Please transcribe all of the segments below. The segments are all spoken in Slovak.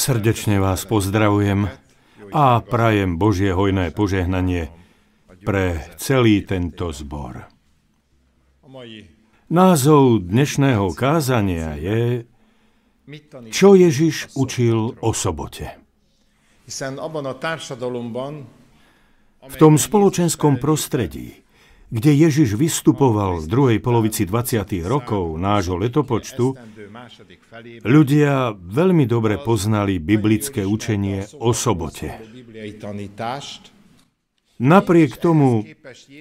Srdečne vás pozdravujem a prajem Božie hojné požehnanie pre celý tento zbor. Názov dnešného kázania je Čo Ježiš učil o sobote. V tom spoločenskom prostredí, kde Ježiš vystupoval v druhej polovici 20. rokov nášho letopočtu, ľudia veľmi dobre poznali biblické učenie o sobote. Napriek tomu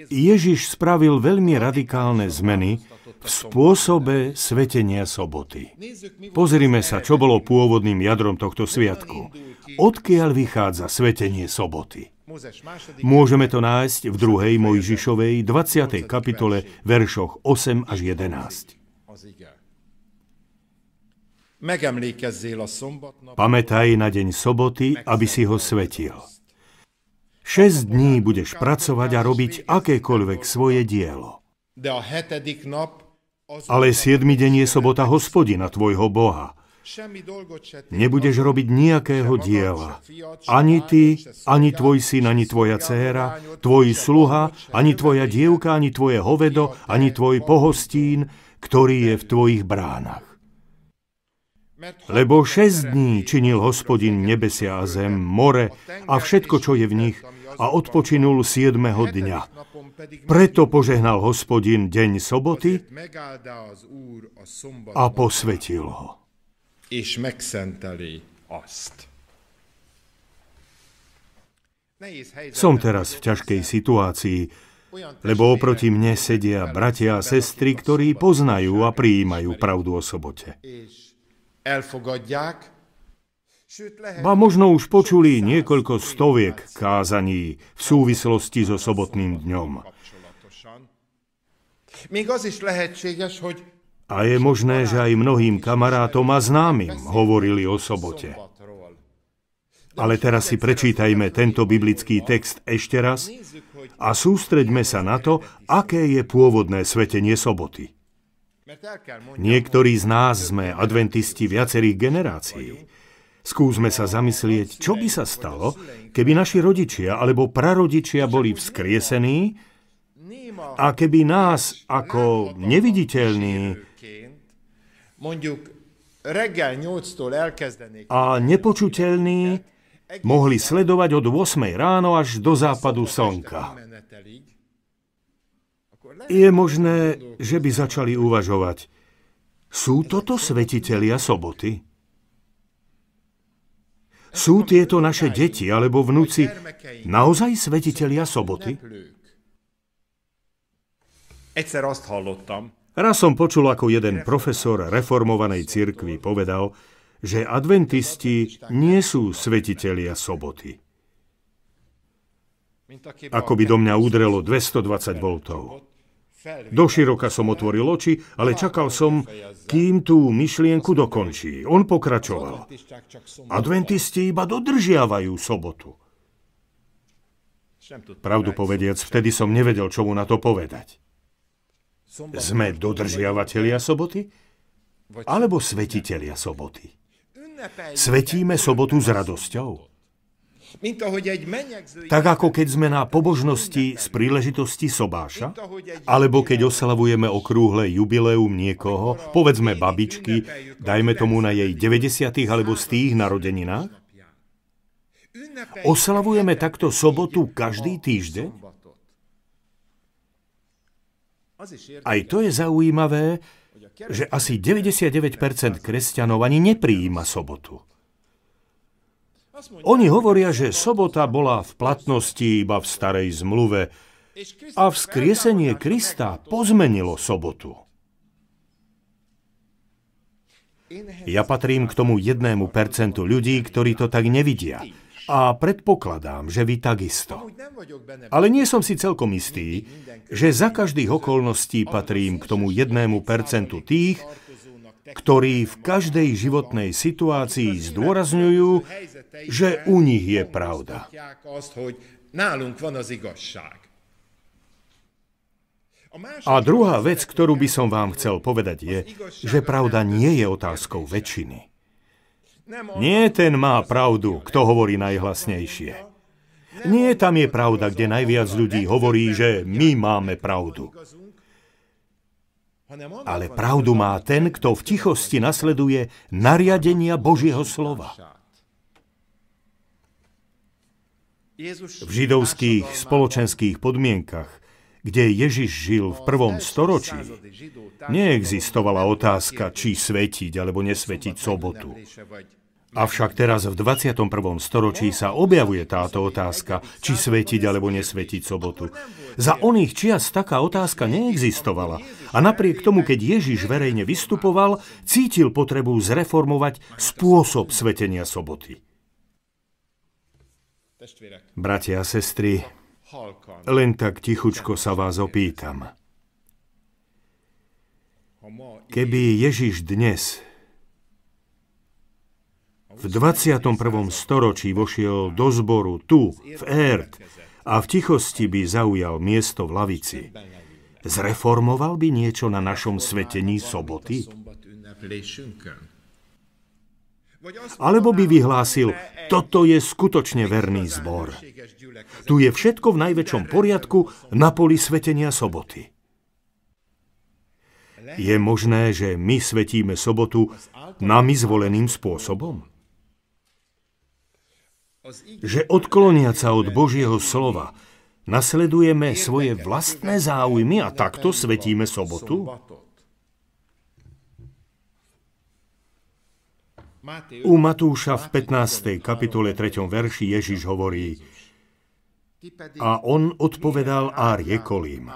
Ježiš spravil veľmi radikálne zmeny v spôsobe svetenia soboty. Pozrime sa, čo bolo pôvodným jadrom tohto sviatku. Odkiaľ vychádza svetenie soboty? Môžeme to nájsť v 2. Mojžišovej 20. kapitole veršoch 8 až 11. Pamätaj na deň soboty, aby si ho svetil. Šesť dní budeš pracovať a robiť akékoľvek svoje dielo. Ale siedmy deň je sobota hospodina, tvojho Boha. Nebudeš robiť nejakého diela. Ani ty, ani tvoj syn, ani tvoja dcéra, tvoj sluha, ani tvoja dievka, ani tvoje hovedo, ani tvoj pohostín, ktorý je v tvojich bránach. Lebo šesť dní činil hospodin nebesia a zem, more a všetko, čo je v nich, a odpočinul siedmeho dňa. Preto požehnal hospodin deň soboty a posvetil ho és megszenteli azt. Som teraz v ťažkej situácii, lebo oproti mne sedia bratia a sestry, ktorí poznajú a prijímajú pravdu o sobote. Ba možno už počuli niekoľko stoviek kázaní v súvislosti so sobotným dňom. Még az is lehetséges, hogy a je možné, že aj mnohým kamarátom a známym hovorili o sobote. Ale teraz si prečítajme tento biblický text ešte raz a sústreďme sa na to, aké je pôvodné svetenie soboty. Niektorí z nás sme adventisti viacerých generácií. Skúsme sa zamyslieť, čo by sa stalo, keby naši rodičia alebo prarodičia boli vzkriesení a keby nás ako neviditeľní A nepočuteľní mohli sledovať od 8 ráno až do západu slnka. Je možné, že by začali uvažovať, sú toto svetitelia soboty? Sú tieto naše deti alebo vnúci naozaj svetitelia soboty? Egyszer azt hallottam, Raz som počul, ako jeden profesor reformovanej cirkvi povedal, že adventisti nie sú svetitelia soboty. Ako by do mňa udrelo 220 voltov. Doširoka som otvoril oči, ale čakal som, kým tú myšlienku dokončí. On pokračoval. Adventisti iba dodržiavajú sobotu. Pravdu povediac, vtedy som nevedel, čo mu na to povedať. Sme dodržiavatelia soboty? Alebo svetitelia soboty? Svetíme sobotu s radosťou? Tak ako keď sme na pobožnosti z príležitosti sobáša, alebo keď oslavujeme okrúhle jubileum niekoho, povedzme babičky, dajme tomu na jej 90. alebo z tých narodeninách? Oslavujeme takto sobotu každý týždeň? Aj to je zaujímavé, že asi 99% kresťanov ani nepриjíma sobotu. Oni hovoria, že sobota bola v platnosti iba v starej zmluve a vzkriesenie Krista pozmenilo sobotu. Ja patrím k tomu jednému percentu ľudí, ktorí to tak nevidia. A predpokladám, že vy takisto. Ale nie som si celkom istý, že za každých okolností patrím k tomu jednému percentu tých, ktorí v každej životnej situácii zdôrazňujú, že u nich je pravda. A druhá vec, ktorú by som vám chcel povedať, je, že pravda nie je otázkou väčšiny. Nie ten má pravdu, kto hovorí najhlasnejšie. Nie tam je pravda, kde najviac ľudí hovorí, že my máme pravdu. Ale pravdu má ten, kto v tichosti nasleduje nariadenia Božieho slova. V židovských spoločenských podmienkach, kde Ježiš žil v prvom storočí, neexistovala otázka, či svetiť alebo nesvetiť sobotu. Avšak teraz v 21. storočí sa objavuje táto otázka, či svetiť alebo nesvetiť sobotu. Za oných čias taká otázka neexistovala a napriek tomu, keď Ježiš verejne vystupoval, cítil potrebu zreformovať spôsob svetenia soboty. Bratia a sestry, len tak tichučko sa vás opýtam. Keby Ježiš dnes v 21. storočí vošiel do zboru tu, v Erd, a v tichosti by zaujal miesto v lavici, zreformoval by niečo na našom svetení soboty? Alebo by vyhlásil, toto je skutočne verný zbor. Tu je všetko v najväčšom poriadku na poli svetenia soboty. Je možné, že my svetíme sobotu nami zvoleným spôsobom? že odkloniať sa od Božieho slova nasledujeme svoje vlastné záujmy a takto svetíme sobotu? U Matúša v 15. kapitole 3. verši Ježiš hovorí A on odpovedal a riekol im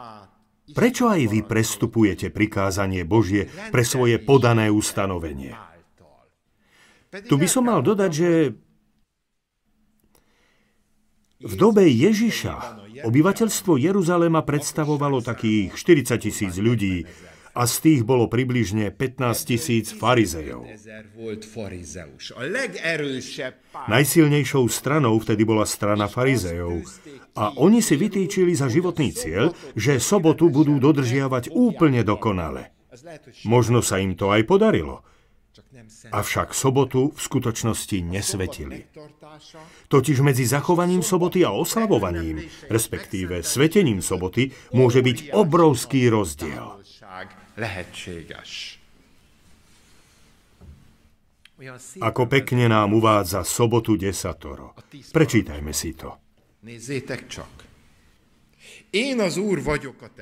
Prečo aj vy prestupujete prikázanie Božie pre svoje podané ustanovenie? Tu by som mal dodať, že v dobe Ježiša obyvateľstvo Jeruzalema predstavovalo takých 40 tisíc ľudí a z tých bolo približne 15 tisíc farizejov. Najsilnejšou stranou vtedy bola strana farizejov a oni si vytýčili za životný cieľ, že sobotu budú dodržiavať úplne dokonale. Možno sa im to aj podarilo – Avšak sobotu v skutočnosti nesvetili. Totiž medzi zachovaním soboty a oslavovaním, respektíve svetením soboty, môže byť obrovský rozdiel. Ako pekne nám uvádza sobotu desatoro. Prečítajme si to. Nézzétek csak.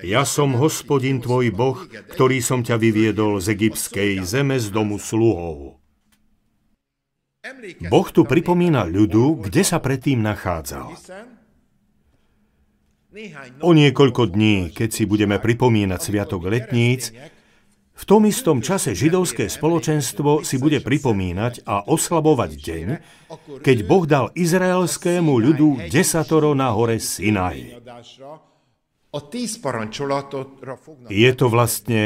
Ja som hospodin tvoj Boh, ktorý som ťa vyviedol z egyptskej zeme z domu sluhov. Boh tu pripomína ľudu, kde sa predtým nachádzal. O niekoľko dní, keď si budeme pripomínať Sviatok letníc, v tom istom čase židovské spoločenstvo si bude pripomínať a oslabovať deň, keď Boh dal izraelskému ľudu desatoro na hore Sinaj. Je to vlastne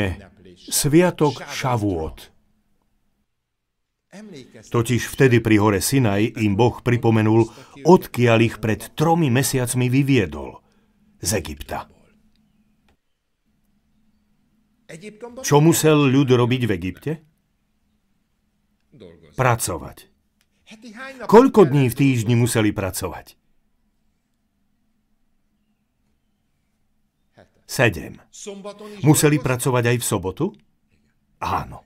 sviatok Šavôd. Totiž vtedy pri hore Sinaj im Boh pripomenul, odkiaľ ich pred tromi mesiacmi vyviedol z Egypta. Čo musel ľud robiť v Egypte? Pracovať. Koľko dní v týždni museli pracovať? Sedem. Museli pracovať aj v sobotu? Áno.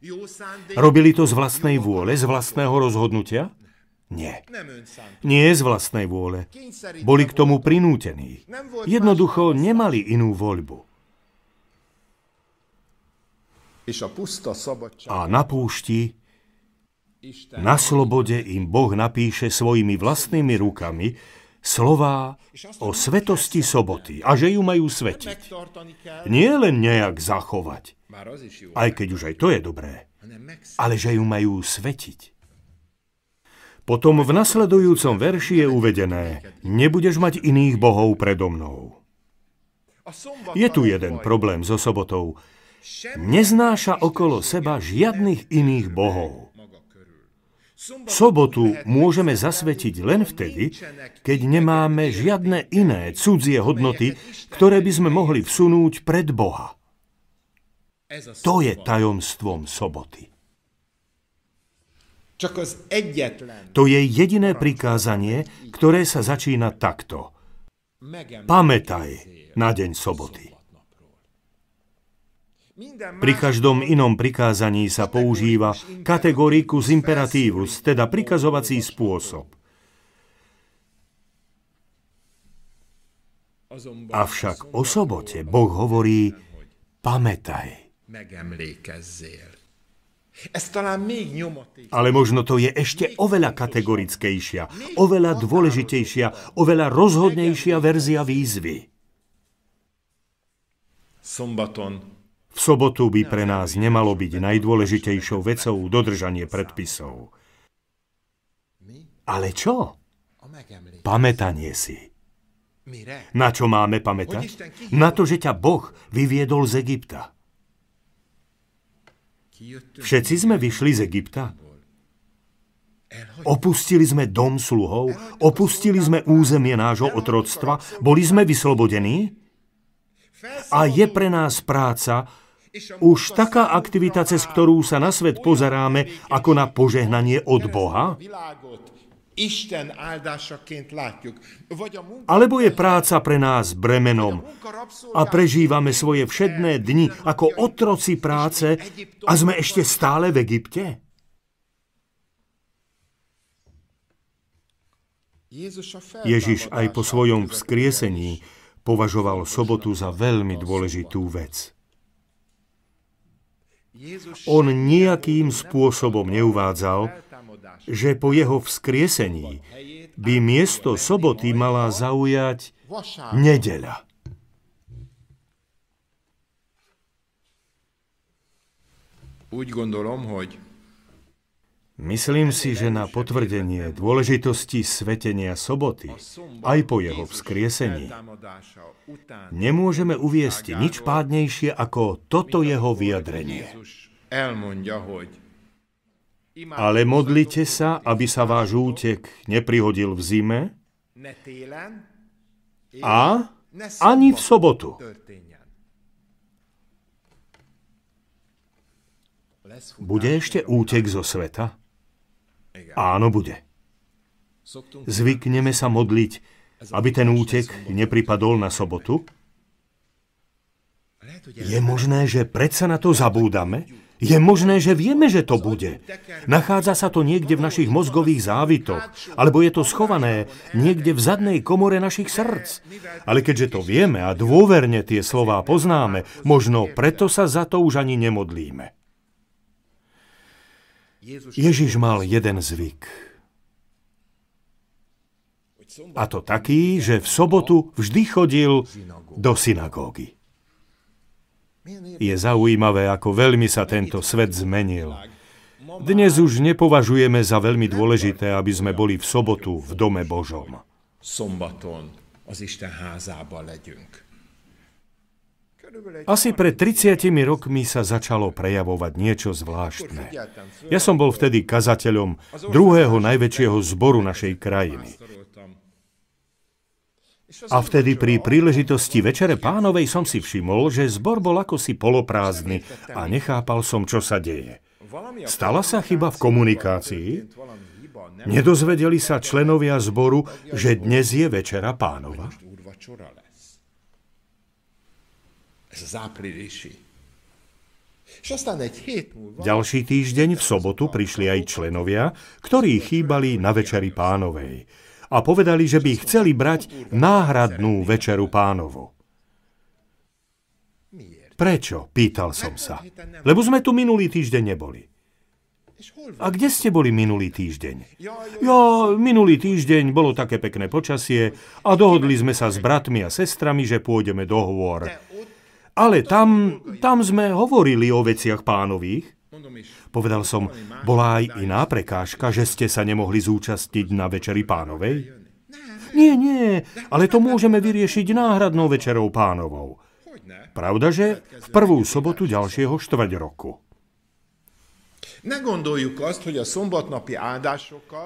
Robili to z vlastnej vôle, z vlastného rozhodnutia? Nie. Nie z vlastnej vôle. Boli k tomu prinútení. Jednoducho nemali inú voľbu. A na púšti, na slobode im Boh napíše svojimi vlastnými rukami, slová o svetosti soboty a že ju majú svetiť. Nie len nejak zachovať, aj keď už aj to je dobré, ale že ju majú svetiť. Potom v nasledujúcom verši je uvedené, nebudeš mať iných bohov predo mnou. Je tu jeden problém so sobotou. Neznáša okolo seba žiadnych iných bohov. Sobotu môžeme zasvetiť len vtedy, keď nemáme žiadne iné cudzie hodnoty, ktoré by sme mohli vsunúť pred Boha. To je tajomstvom soboty. To je jediné prikázanie, ktoré sa začína takto. Pamätaj na deň soboty. Pri každom inom prikázaní sa používa kategorikus imperatívus, teda prikazovací spôsob. Avšak o sobote Boh hovorí, pamätaj. Ale možno to je ešte oveľa kategorickejšia, oveľa dôležitejšia, oveľa rozhodnejšia verzia výzvy. V sobotu by pre nás nemalo byť najdôležitejšou vecou dodržanie predpisov. Ale čo? Pamätanie si. Na čo máme pamätať? Na to, že ťa Boh vyviedol z Egypta. Všetci sme vyšli z Egypta. Opustili sme dom sluhov, opustili sme územie nášho otroctva, boli sme vyslobodení a je pre nás práca už taká aktivita, cez ktorú sa na svet pozeráme ako na požehnanie od Boha? Alebo je práca pre nás bremenom. A prežívame svoje všedné dni ako otroci práce a sme ešte stále v Egypte? Ježiš aj po svojom vzkriesení považoval sobotu za veľmi dôležitú vec. On nejakým spôsobom neuvádzal, že po jeho vzkriesení by miesto soboty mala zaujať nedeľa. Myslím si, že na potvrdenie dôležitosti svetenia soboty aj po jeho vzkriesení nemôžeme uviesť nič pádnejšie ako toto jeho vyjadrenie. Ale modlite sa, aby sa váš útek neprihodil v zime a ani v sobotu. Bude ešte útek zo sveta? Áno, bude. Zvykneme sa modliť, aby ten útek nepripadol na sobotu? Je možné, že predsa na to zabúdame? Je možné, že vieme, že to bude. Nachádza sa to niekde v našich mozgových závitoch, alebo je to schované niekde v zadnej komore našich srdc. Ale keďže to vieme a dôverne tie slová poznáme, možno preto sa za to už ani nemodlíme. Ježiš mal jeden zvyk. A to taký, že v sobotu vždy chodil do synagógy. Je zaujímavé, ako veľmi sa tento svet zmenil. Dnes už nepovažujeme za veľmi dôležité, aby sme boli v sobotu v dome Božom. Asi pred 30 rokmi sa začalo prejavovať niečo zvláštne. Ja som bol vtedy kazateľom druhého najväčšieho zboru našej krajiny. A vtedy pri príležitosti Večere pánovej som si všimol, že zbor bol ako si poloprázdny a nechápal som, čo sa deje. Stala sa chyba v komunikácii? Nedozvedeli sa členovia zboru, že dnes je Večera pánova? Ďalší týždeň v sobotu prišli aj členovia, ktorí chýbali na Večeri pánovej a povedali, že by chceli brať náhradnú večeru pánovu. Prečo? Pýtal som sa. Lebo sme tu minulý týždeň neboli. A kde ste boli minulý týždeň? Ja, minulý týždeň bolo také pekné počasie a dohodli sme sa s bratmi a sestrami, že pôjdeme do hôr. Ale tam, tam sme hovorili o veciach pánových. Povedal som, bola aj iná prekážka, že ste sa nemohli zúčastiť na Večeri pánovej? Nie, nie, ale to môžeme vyriešiť náhradnou Večerou pánovou. Pravda, že v prvú sobotu ďalšieho štvrť roku.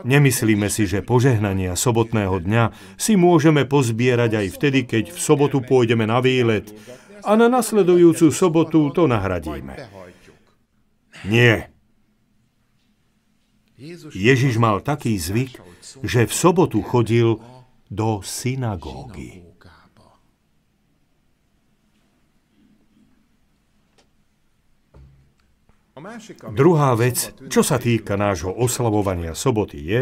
Nemyslíme si, že požehnania sobotného dňa si môžeme pozbierať aj vtedy, keď v sobotu pôjdeme na výlet a na nasledujúcu sobotu to nahradíme. Nie. Ježiš mal taký zvyk, že v sobotu chodil do synagógy. Druhá vec, čo sa týka nášho oslavovania soboty, je,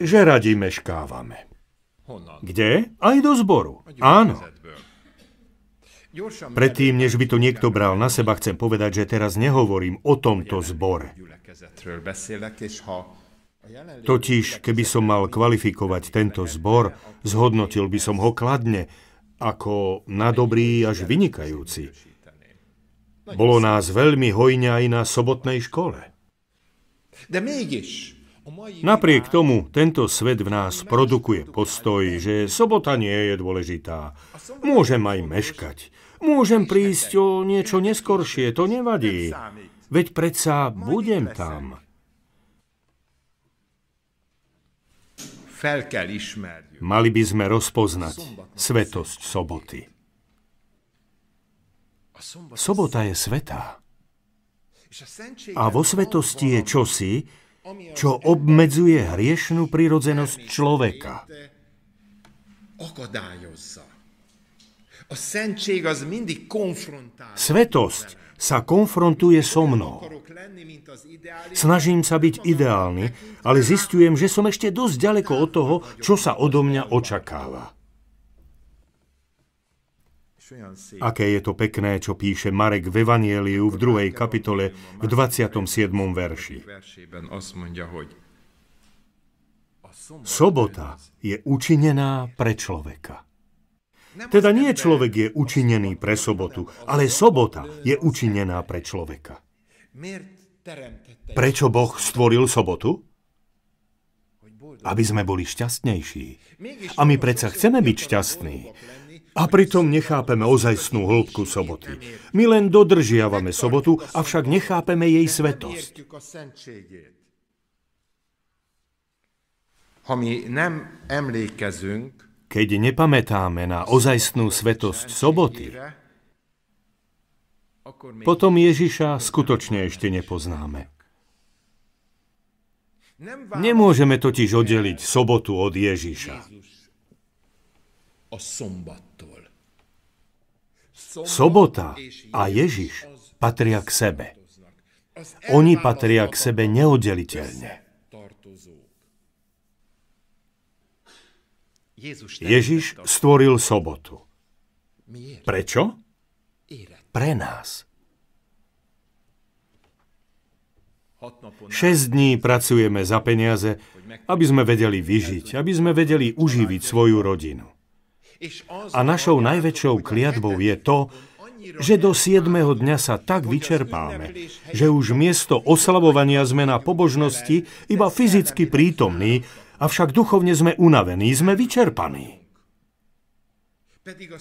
že radi meškávame. Kde? Aj do zboru. Áno. Predtým, než by to niekto bral na seba, chcem povedať, že teraz nehovorím o tomto zbore. Totiž, keby som mal kvalifikovať tento zbor, zhodnotil by som ho kladne, ako na dobrý až vynikajúci. Bolo nás veľmi hojne aj na sobotnej škole. Napriek tomu tento svet v nás produkuje postoj, že sobota nie je dôležitá. Môžem aj meškať. Môžem prísť o niečo neskoršie, to nevadí. Veď predsa budem tam. Mali by sme rozpoznať svetosť soboty. Sobota je svetá. A vo svetosti je čosi, čo obmedzuje hriešnú prirodzenosť človeka. Svetosť sa konfrontuje so mnou. Snažím sa byť ideálny, ale zistujem, že som ešte dosť ďaleko od toho, čo sa odo mňa očakáva. Aké je to pekné, čo píše Marek v Evanieliu v druhej kapitole v 27. verši. Sobota je učinená pre človeka. Teda nie človek je učinený pre sobotu, ale sobota je učinená pre človeka. Prečo Boh stvoril sobotu? Aby sme boli šťastnejší. A my predsa chceme byť šťastní. A pritom nechápeme ozajstnú hĺbku soboty. My len dodržiavame sobotu, avšak nechápeme jej svetosť. Keď nepamätáme na ozajstnú svetosť soboty, potom Ježiša skutočne ešte nepoznáme. Nemôžeme totiž oddeliť sobotu od Ježiša. Sobota a Ježiš patria k sebe. Oni patria k sebe neoddeliteľne. Ježiš stvoril sobotu. Prečo? Pre nás. Šesť dní pracujeme za peniaze, aby sme vedeli vyžiť, aby sme vedeli uživiť svoju rodinu. A našou najväčšou kliatbou je to, že do 7. dňa sa tak vyčerpáme, že už miesto oslavovania sme na pobožnosti iba fyzicky prítomní, avšak duchovne sme unavení, sme vyčerpaní.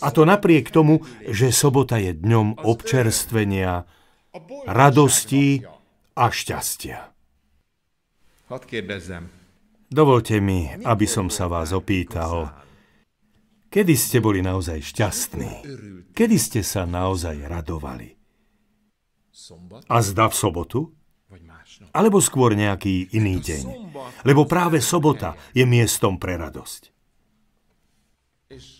A to napriek tomu, že sobota je dňom občerstvenia, radosti a šťastia. Dovolte mi, aby som sa vás opýtal, Kedy ste boli naozaj šťastní? Kedy ste sa naozaj radovali? A zda v sobotu? Alebo skôr nejaký iný deň? Lebo práve sobota je miestom pre radosť.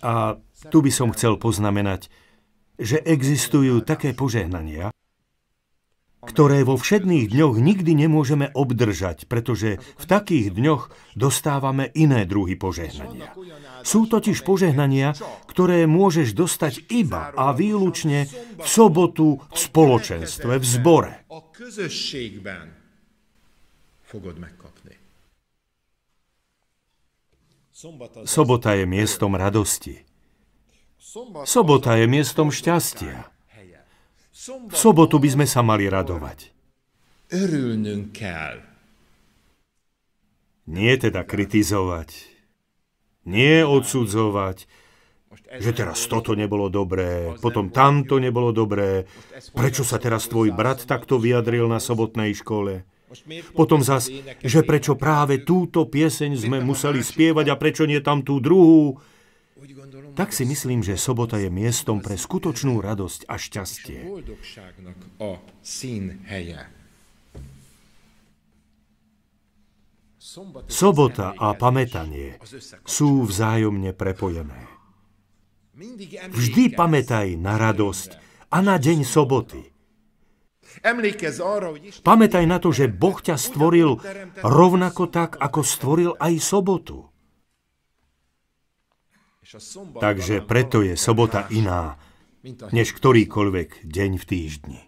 A tu by som chcel poznamenať, že existujú také požehnania, ktoré vo všedných dňoch nikdy nemôžeme obdržať, pretože v takých dňoch dostávame iné druhy požehnania. Sú totiž požehnania, ktoré môžeš dostať iba a výlučne v sobotu v spoločenstve, v zbore. Sobota je miestom radosti. Sobota je miestom šťastia. V sobotu by sme sa mali radovať. Nie teda kritizovať, nie odsudzovať, že teraz toto nebolo dobré, potom tamto nebolo dobré, prečo sa teraz tvoj brat takto vyjadril na sobotnej škole. Potom zas, že prečo práve túto pieseň sme museli spievať a prečo nie tam tú druhú tak si myslím, že sobota je miestom pre skutočnú radosť a šťastie. Sobota a pamätanie sú vzájomne prepojené. Vždy pamätaj na radosť a na deň soboty. Pamätaj na to, že Boh ťa stvoril rovnako tak, ako stvoril aj sobotu. Takže preto je sobota iná, než ktorýkoľvek deň v týždni.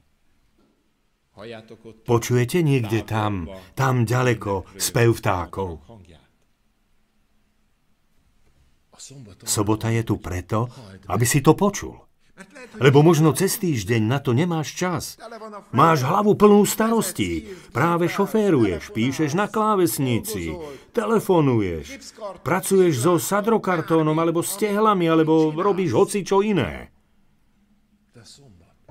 Počujete niekde tam, tam ďaleko, spev vtákov? Sobota je tu preto, aby si to počul. Lebo možno cez týždeň na to nemáš čas. Máš hlavu plnú starostí. Práve šoféruješ, píšeš na klávesnici, telefonuješ, pracuješ so sadrokartónom alebo s tehlami, alebo robíš hoci čo iné.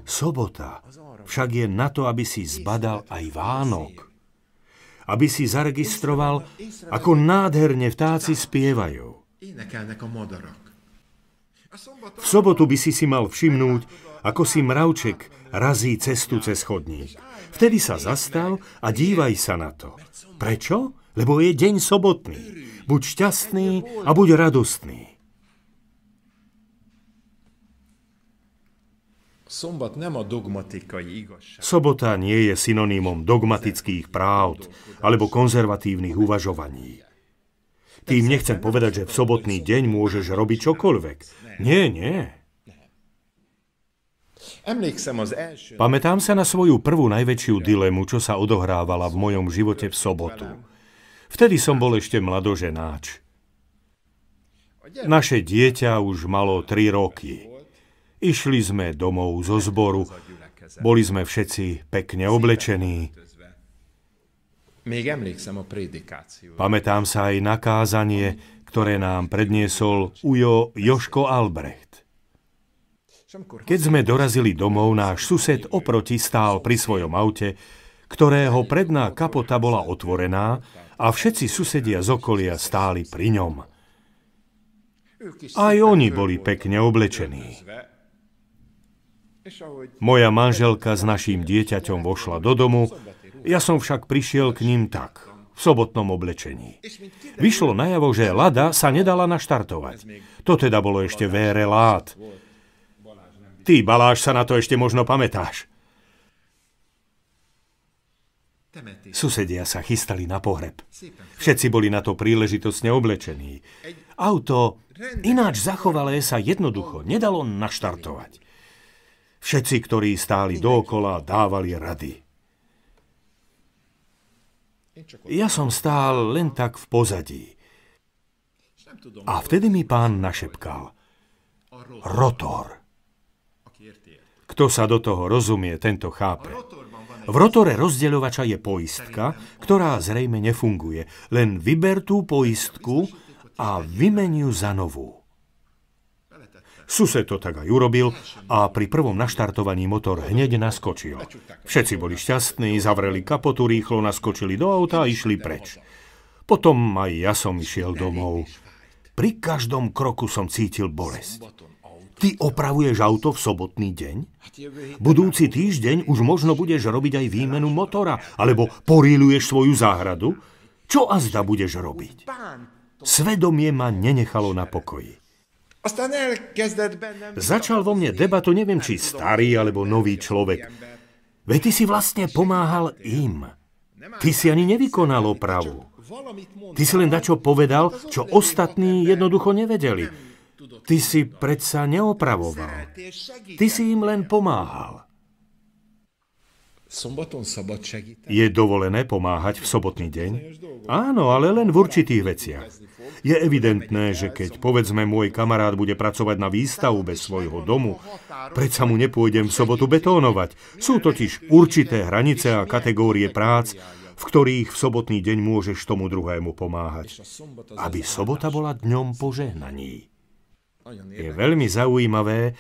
Sobota však je na to, aby si zbadal aj Vánok. Aby si zaregistroval, ako nádherne vtáci spievajú. V sobotu by si si mal všimnúť, ako si mravček razí cestu cez chodník. Vtedy sa zastav a dívaj sa na to. Prečo? Lebo je deň sobotný. Buď šťastný a buď radostný. Sobota nie je synonymom dogmatických práv alebo konzervatívnych uvažovaní. Tým nechcem povedať, že v sobotný deň môžeš robiť čokoľvek. Nie, nie. Pamätám sa na svoju prvú najväčšiu dilemu, čo sa odohrávala v mojom živote v sobotu. Vtedy som bol ešte mladoženáč. Naše dieťa už malo 3 roky. Išli sme domov zo zboru, boli sme všetci pekne oblečení. Pamätám sa aj na kázanie, ktoré nám predniesol Ujo Joško Albrecht. Keď sme dorazili domov, náš sused oproti stál pri svojom aute, ktorého predná kapota bola otvorená a všetci susedia z okolia stáli pri ňom. Aj oni boli pekne oblečení. Moja manželka s naším dieťaťom vošla do domu, ja som však prišiel k ním tak, v sobotnom oblečení. Vyšlo najavo, že Lada sa nedala naštartovať. To teda bolo ešte vére lát. Ty, Baláš, sa na to ešte možno pamätáš. Susedia sa chystali na pohreb. Všetci boli na to príležitosne oblečení. Auto ináč zachovalé sa jednoducho nedalo naštartovať. Všetci, ktorí stáli dookola, dávali rady. Ja som stál len tak v pozadí. A vtedy mi pán našepkal. Rotor. Kto sa do toho rozumie, tento chápe. V rotore rozdeľovača je poistka, ktorá zrejme nefunguje. Len vyber tú poistku a vymeniu za novú. Sused to tak aj urobil a pri prvom naštartovaní motor hneď naskočil. Všetci boli šťastní, zavreli kapotu, rýchlo naskočili do auta a išli preč. Potom aj ja som išiel domov. Pri každom kroku som cítil bolesť. Ty opravuješ auto v sobotný deň? Budúci týždeň už možno budeš robiť aj výmenu motora, alebo poríluješ svoju záhradu? Čo azda budeš robiť? Svedomie ma nenechalo na pokoji. Začal vo mne debatu, neviem, či starý alebo nový človek. Veď ty si vlastne pomáhal im. Ty si ani nevykonal opravu. Ty si len dačo povedal, čo ostatní jednoducho nevedeli. Ty si predsa neopravoval. Ty si im len pomáhal. Je dovolené pomáhať v sobotný deň? Áno, ale len v určitých veciach. Je evidentné, že keď povedzme môj kamarát bude pracovať na výstavu bez svojho domu, predsa mu nepôjdem v sobotu betónovať. Sú totiž určité hranice a kategórie prác, v ktorých v sobotný deň môžeš tomu druhému pomáhať. Aby sobota bola dňom požehnaní. Je veľmi zaujímavé,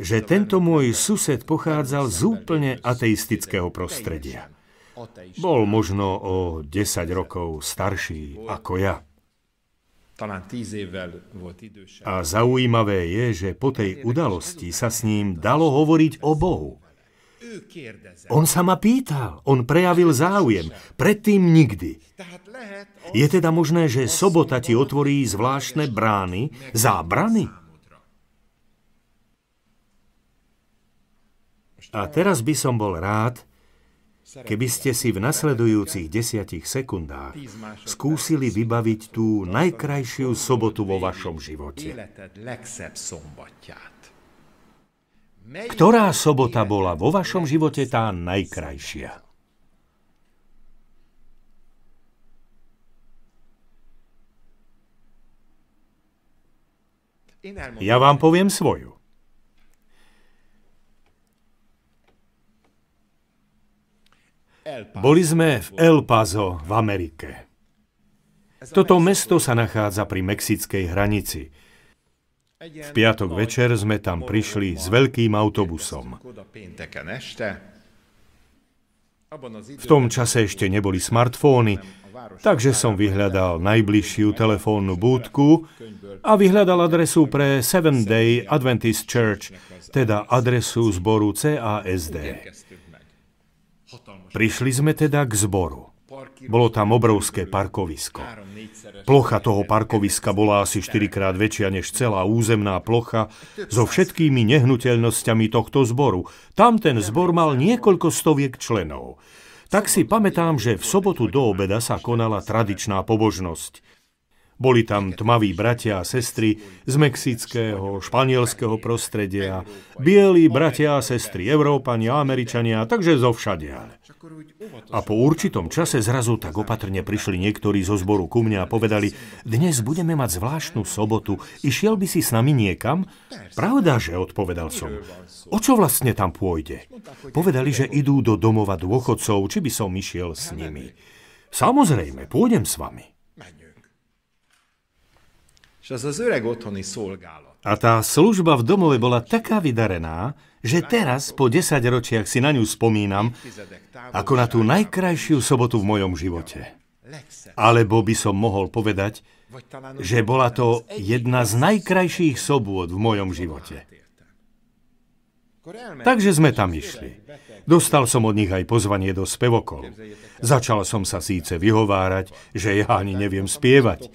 že tento môj sused pochádzal z úplne ateistického prostredia. Bol možno o 10 rokov starší ako ja. A zaujímavé je, že po tej udalosti sa s ním dalo hovoriť o Bohu. On sa ma pýtal, on prejavil záujem, predtým nikdy. Je teda možné, že sobota ti otvorí zvláštne brány, zábrany? A teraz by som bol rád, keby ste si v nasledujúcich desiatich sekundách skúsili vybaviť tú najkrajšiu sobotu vo vašom živote. Ktorá sobota bola vo vašom živote tá najkrajšia? Ja vám poviem svoju. Boli sme v El Paso v Amerike. Toto mesto sa nachádza pri mexickej hranici. V piatok večer sme tam prišli s veľkým autobusom. V tom čase ešte neboli smartfóny, takže som vyhľadal najbližšiu telefónnu búdku a vyhľadal adresu pre Seven Day Adventist Church, teda adresu zboru CASD. Prišli sme teda k zboru. Bolo tam obrovské parkovisko. Plocha toho parkoviska bola asi 4 krát väčšia než celá územná plocha so všetkými nehnuteľnosťami tohto zboru. Tam ten zbor mal niekoľko stoviek členov. Tak si pamätám, že v sobotu do obeda sa konala tradičná pobožnosť. Boli tam tmaví bratia a sestry z mexického, španielského prostredia, bieli bratia a sestry, Európania, Američania, takže zo všadia. A po určitom čase zrazu tak opatrne prišli niektorí zo zboru ku mne a povedali, dnes budeme mať zvláštnu sobotu, išiel by si s nami niekam? Pravda, že odpovedal som. O čo vlastne tam pôjde? Povedali, že idú do domova dôchodcov, či by som išiel s nimi. Samozrejme, pôjdem s vami. A tá služba v domove bola taká vydarená, že teraz, po 10 ročiach, si na ňu spomínam ako na tú najkrajšiu sobotu v mojom živote. Alebo by som mohol povedať, že bola to jedna z najkrajších sobôd v mojom živote. Takže sme tam išli. Dostal som od nich aj pozvanie do spevokolu. Začal som sa síce vyhovárať, že ja ani neviem spievať.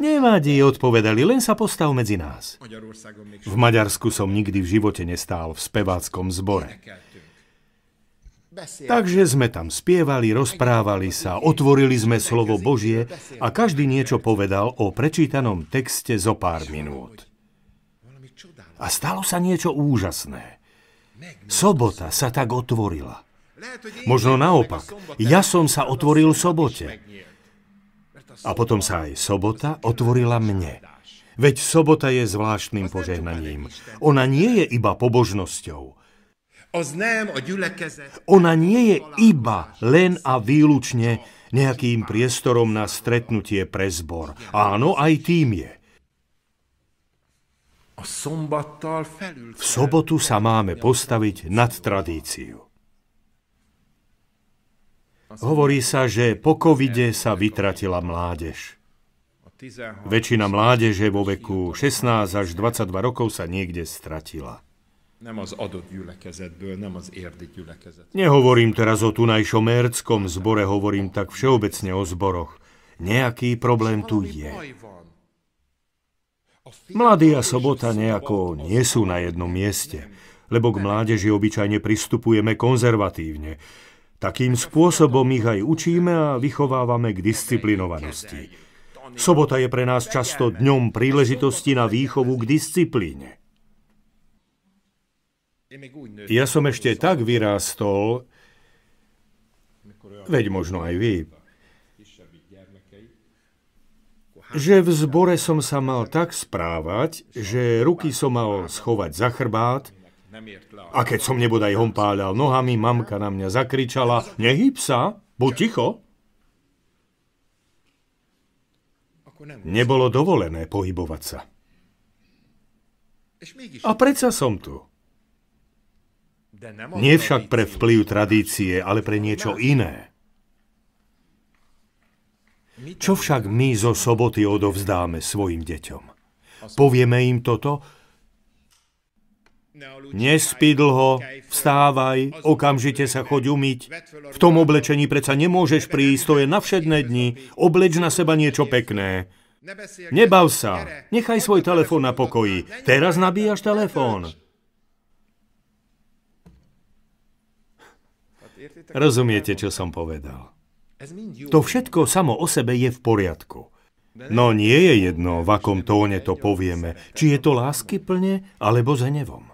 Nevadí, odpovedali, len sa postav medzi nás. V Maďarsku som nikdy v živote nestál v speváckom zbore. Takže sme tam spievali, rozprávali sa, otvorili sme slovo Božie a každý niečo povedal o prečítanom texte zo pár minút. A stalo sa niečo úžasné. Sobota sa tak otvorila. Možno naopak, ja som sa otvoril sobote. A potom sa aj sobota otvorila mne. Veď sobota je zvláštnym požehnaním. Ona nie je iba pobožnosťou. Ona nie je iba len a výlučne nejakým priestorom na stretnutie pre zbor. Áno, aj tým je. V sobotu sa máme postaviť nad tradíciu. Hovorí sa, že po covide sa vytratila mládež. Väčšina mládeže vo veku 16 až 22 rokov sa niekde stratila. Nehovorím teraz o tunajšom erckom zbore, hovorím tak všeobecne o zboroch. Nejaký problém tu je. Mladí a sobota nejako nie sú na jednom mieste, lebo k mládeži obyčajne pristupujeme konzervatívne. Takým spôsobom ich aj učíme a vychovávame k disciplinovanosti. Sobota je pre nás často dňom príležitosti na výchovu k disciplíne. Ja som ešte tak vyrástol, veď možno aj vy, že v zbore som sa mal tak správať, že ruky som mal schovať za chrbát a keď som nebodaj hompáľal nohami, mamka na mňa zakričala, nehyb sa, buď ticho. Nebolo dovolené pohybovať sa. A predsa som tu. Nie však pre vplyv tradície, ale pre niečo iné. Čo však my zo soboty odovzdáme svojim deťom? Povieme im toto? Nespí dlho, vstávaj, okamžite sa choď umyť. V tom oblečení predsa nemôžeš prísť, to je na všedné dni. Obleč na seba niečo pekné. Nebav sa, nechaj svoj telefón na pokoji. Teraz nabíjaš telefón. Rozumiete, čo som povedal? To všetko samo o sebe je v poriadku. No nie je jedno, v akom tóne to povieme, či je to lásky plne, alebo s hnevom.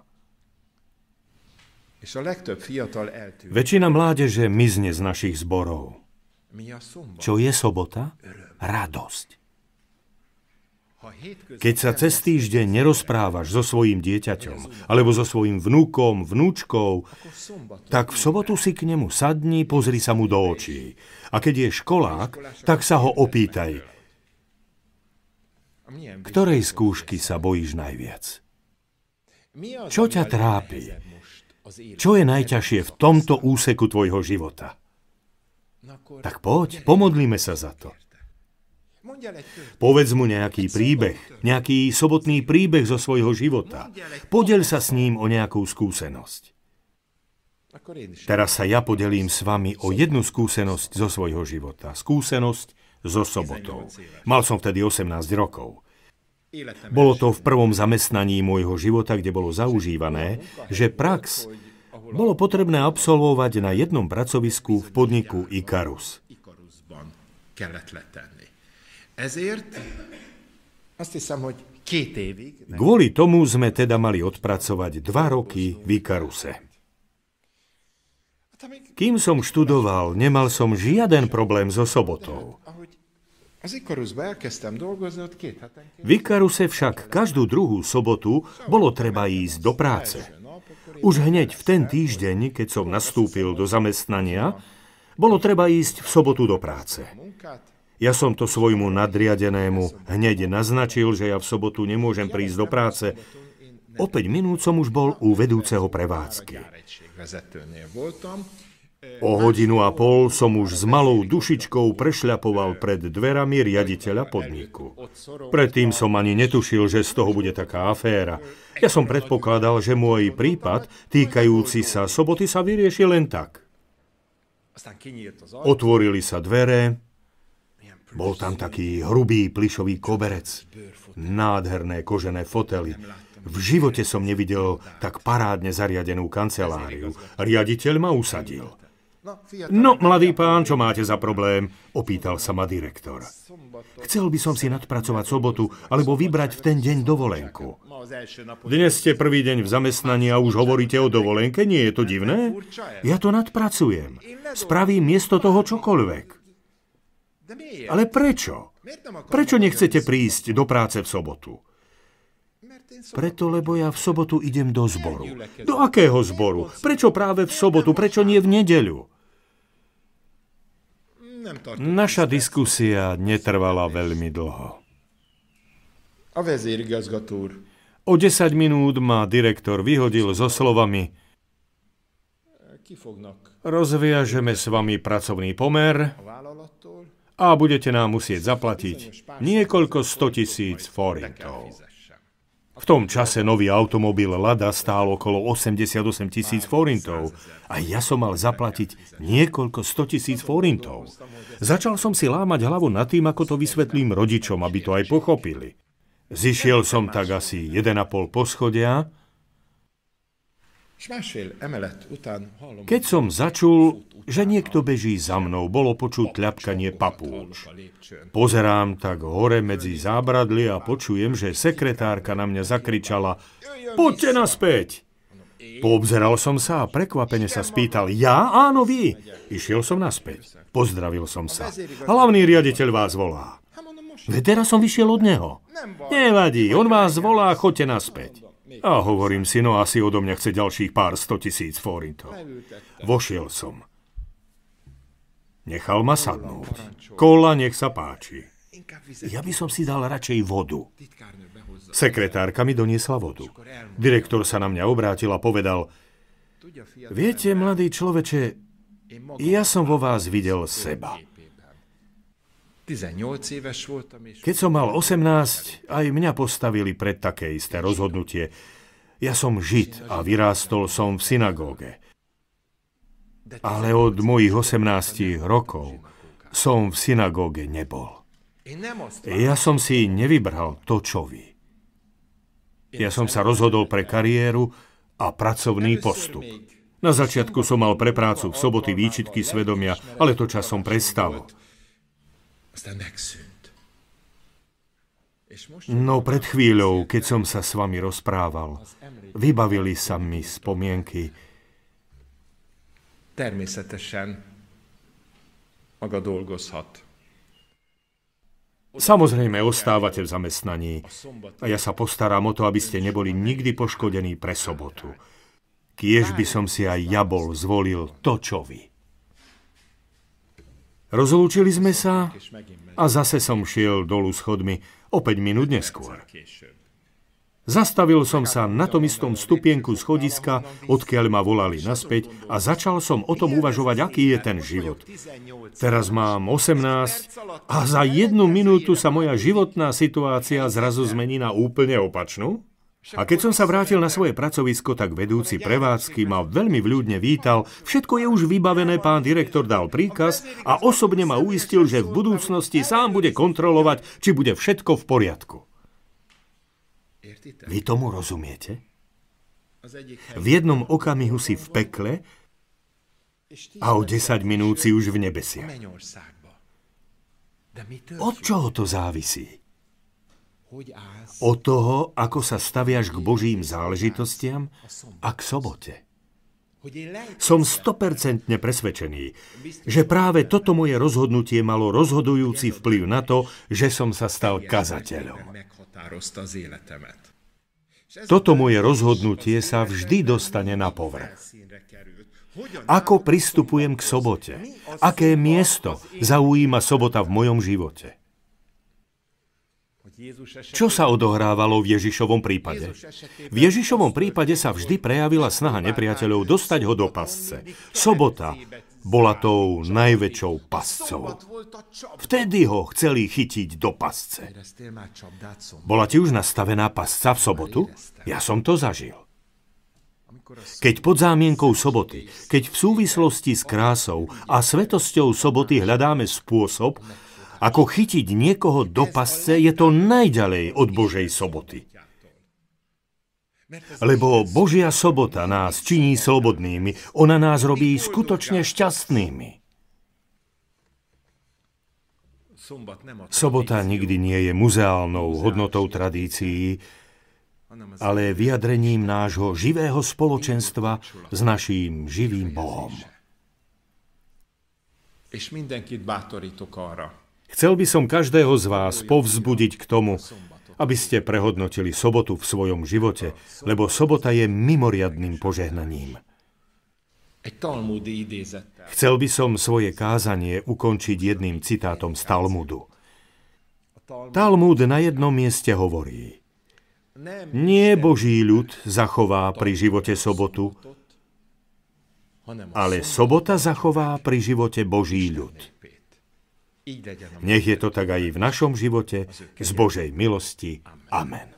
Väčšina mládeže mizne z našich zborov. Čo je sobota? Radosť. Keď sa cez týždeň nerozprávaš so svojím dieťaťom, alebo so svojím vnúkom, vnúčkou, tak v sobotu si k nemu sadni, pozri sa mu do očí. A keď je školák, tak sa ho opýtaj, ktorej skúšky sa bojíš najviac? Čo ťa trápi? Čo je najťažšie v tomto úseku tvojho života? Tak poď, pomodlíme sa za to. Povedz mu nejaký príbeh, nejaký sobotný príbeh zo svojho života. Podel sa s ním o nejakú skúsenosť. Teraz sa ja podelím s vami o jednu skúsenosť zo svojho života. Skúsenosť so sobotou. Mal som vtedy 18 rokov. Bolo to v prvom zamestnaní môjho života, kde bolo zaužívané, že prax bolo potrebné absolvovať na jednom pracovisku v podniku Ikarus. Kvôli tomu sme teda mali odpracovať dva roky v Ikaruse. Kým som študoval, nemal som žiaden problém so sobotou. V Ikaruse však každú druhú sobotu bolo treba ísť do práce. Už hneď v ten týždeň, keď som nastúpil do zamestnania, bolo treba ísť v sobotu do práce. Ja som to svojmu nadriadenému hneď naznačil, že ja v sobotu nemôžem prísť do práce. O 5 minút som už bol u vedúceho prevádzky. O hodinu a pol som už s malou dušičkou prešľapoval pred dverami riaditeľa podniku. Predtým som ani netušil, že z toho bude taká aféra. Ja som predpokladal, že môj prípad týkajúci sa soboty sa vyrieši len tak. Otvorili sa dvere, bol tam taký hrubý plišový koberec, nádherné kožené fotely. V živote som nevidel tak parádne zariadenú kanceláriu. Riaditeľ ma usadil. No, mladý pán, čo máte za problém? Opýtal sa ma direktor. Chcel by som si nadpracovať sobotu, alebo vybrať v ten deň dovolenku. Dnes ste prvý deň v zamestnaní a už hovoríte o dovolenke, nie je to divné? Ja to nadpracujem. Spravím miesto toho čokoľvek. Ale prečo? Prečo nechcete prísť do práce v sobotu? Preto, lebo ja v sobotu idem do zboru. Do akého zboru? Prečo práve v sobotu? Prečo nie v nedeľu? Naša diskusia netrvala veľmi dlho. O 10 minút ma direktor vyhodil so slovami Rozviažeme s vami pracovný pomer a budete nám musieť zaplatiť niekoľko 100 tisíc forintov. V tom čase nový automobil Lada stál okolo 88 tisíc forintov a ja som mal zaplatiť niekoľko 100 tisíc forintov. Začal som si lámať hlavu nad tým, ako to vysvetlím rodičom, aby to aj pochopili. Zišiel som tak asi 1,5 poschodia. Keď som začul, že niekto beží za mnou, bolo počuť tľapkanie papúč. Pozerám tak hore medzi zábradlie a počujem, že sekretárka na mňa zakričala Poďte naspäť! Poobzeral som sa a prekvapene sa spýtal, ja? Áno, vy. Išiel som naspäť. Pozdravil som sa. Hlavný riaditeľ vás volá. Veď teraz som vyšiel od neho. Nevadí, on vás volá, choďte naspäť. A hovorím si, no asi odo mňa chce ďalších pár sto tisíc forintov. Vošiel som. Nechal ma sadnúť. Kola, nech sa páči. Ja by som si dal radšej vodu. Sekretárka mi doniesla vodu. Direktor sa na mňa obrátil a povedal, viete, mladý človeče, ja som vo vás videl seba. Keď som mal 18, aj mňa postavili pred také isté rozhodnutie. Ja som žid a vyrástol som v synagóge. Ale od mojich 18 rokov som v synagóge nebol. Ja som si nevybral to, čo vy. Ja som sa rozhodol pre kariéru a pracovný postup. Na začiatku som mal pre prácu v soboty výčitky svedomia, ale to časom prestalo. No pred chvíľou, keď som sa s vami rozprával, vybavili sa mi spomienky. Természetesen maga dolgozhat. Samozrejme, ostávate v zamestnaní a ja sa postaram o to, aby ste neboli nikdy poškodení pre sobotu. Kiež by som si aj ja bol zvolil to, čo vy. Rozlúčili sme sa a zase som šiel dolu schodmi o 5 minút neskôr. Zastavil som sa na tom istom stupienku schodiska, odkiaľ ma volali naspäť a začal som o tom uvažovať, aký je ten život. Teraz mám 18 a za jednu minútu sa moja životná situácia zrazu zmení na úplne opačnú? A keď som sa vrátil na svoje pracovisko, tak vedúci prevádzky ma veľmi vľúdne vítal. Všetko je už vybavené, pán direktor dal príkaz a osobne ma uistil, že v budúcnosti sám bude kontrolovať, či bude všetko v poriadku. Vy tomu rozumiete? V jednom okamihu si v pekle a o 10 minút si už v nebesiach. Od čoho to závisí? Od toho, ako sa staviaš k Božím záležitostiam a k sobote. Som stopercentne presvedčený, že práve toto moje rozhodnutie malo rozhodujúci vplyv na to, že som sa stal kazateľom. Toto moje rozhodnutie sa vždy dostane na povrch. Ako pristupujem k sobote? Aké miesto zaujíma sobota v mojom živote? Čo sa odohrávalo v Ježišovom prípade? V Ježišovom prípade sa vždy prejavila snaha nepriateľov dostať ho do pasce. Sobota bola tou najväčšou pascou. Vtedy ho chceli chytiť do pasce. Bola ti už nastavená pasca v sobotu? Ja som to zažil. Keď pod zámienkou soboty, keď v súvislosti s krásou a svetosťou soboty hľadáme spôsob, ako chytiť niekoho do pasce je to najďalej od Božej soboty. Lebo Božia sobota nás činí slobodnými, ona nás robí skutočne šťastnými. Sobota nikdy nie je muzeálnou hodnotou tradícií, ale vyjadrením nášho živého spoločenstva s naším živým Bohom. És mindenkit bátorítok arra, Chcel by som každého z vás povzbudiť k tomu, aby ste prehodnotili sobotu v svojom živote, lebo sobota je mimoriadným požehnaním. Chcel by som svoje kázanie ukončiť jedným citátom z Talmudu. Talmud na jednom mieste hovorí, nie Boží ľud zachová pri živote sobotu, ale sobota zachová pri živote Boží ľud. Nech je to tak aj v našom živote, z Božej milosti. Amen.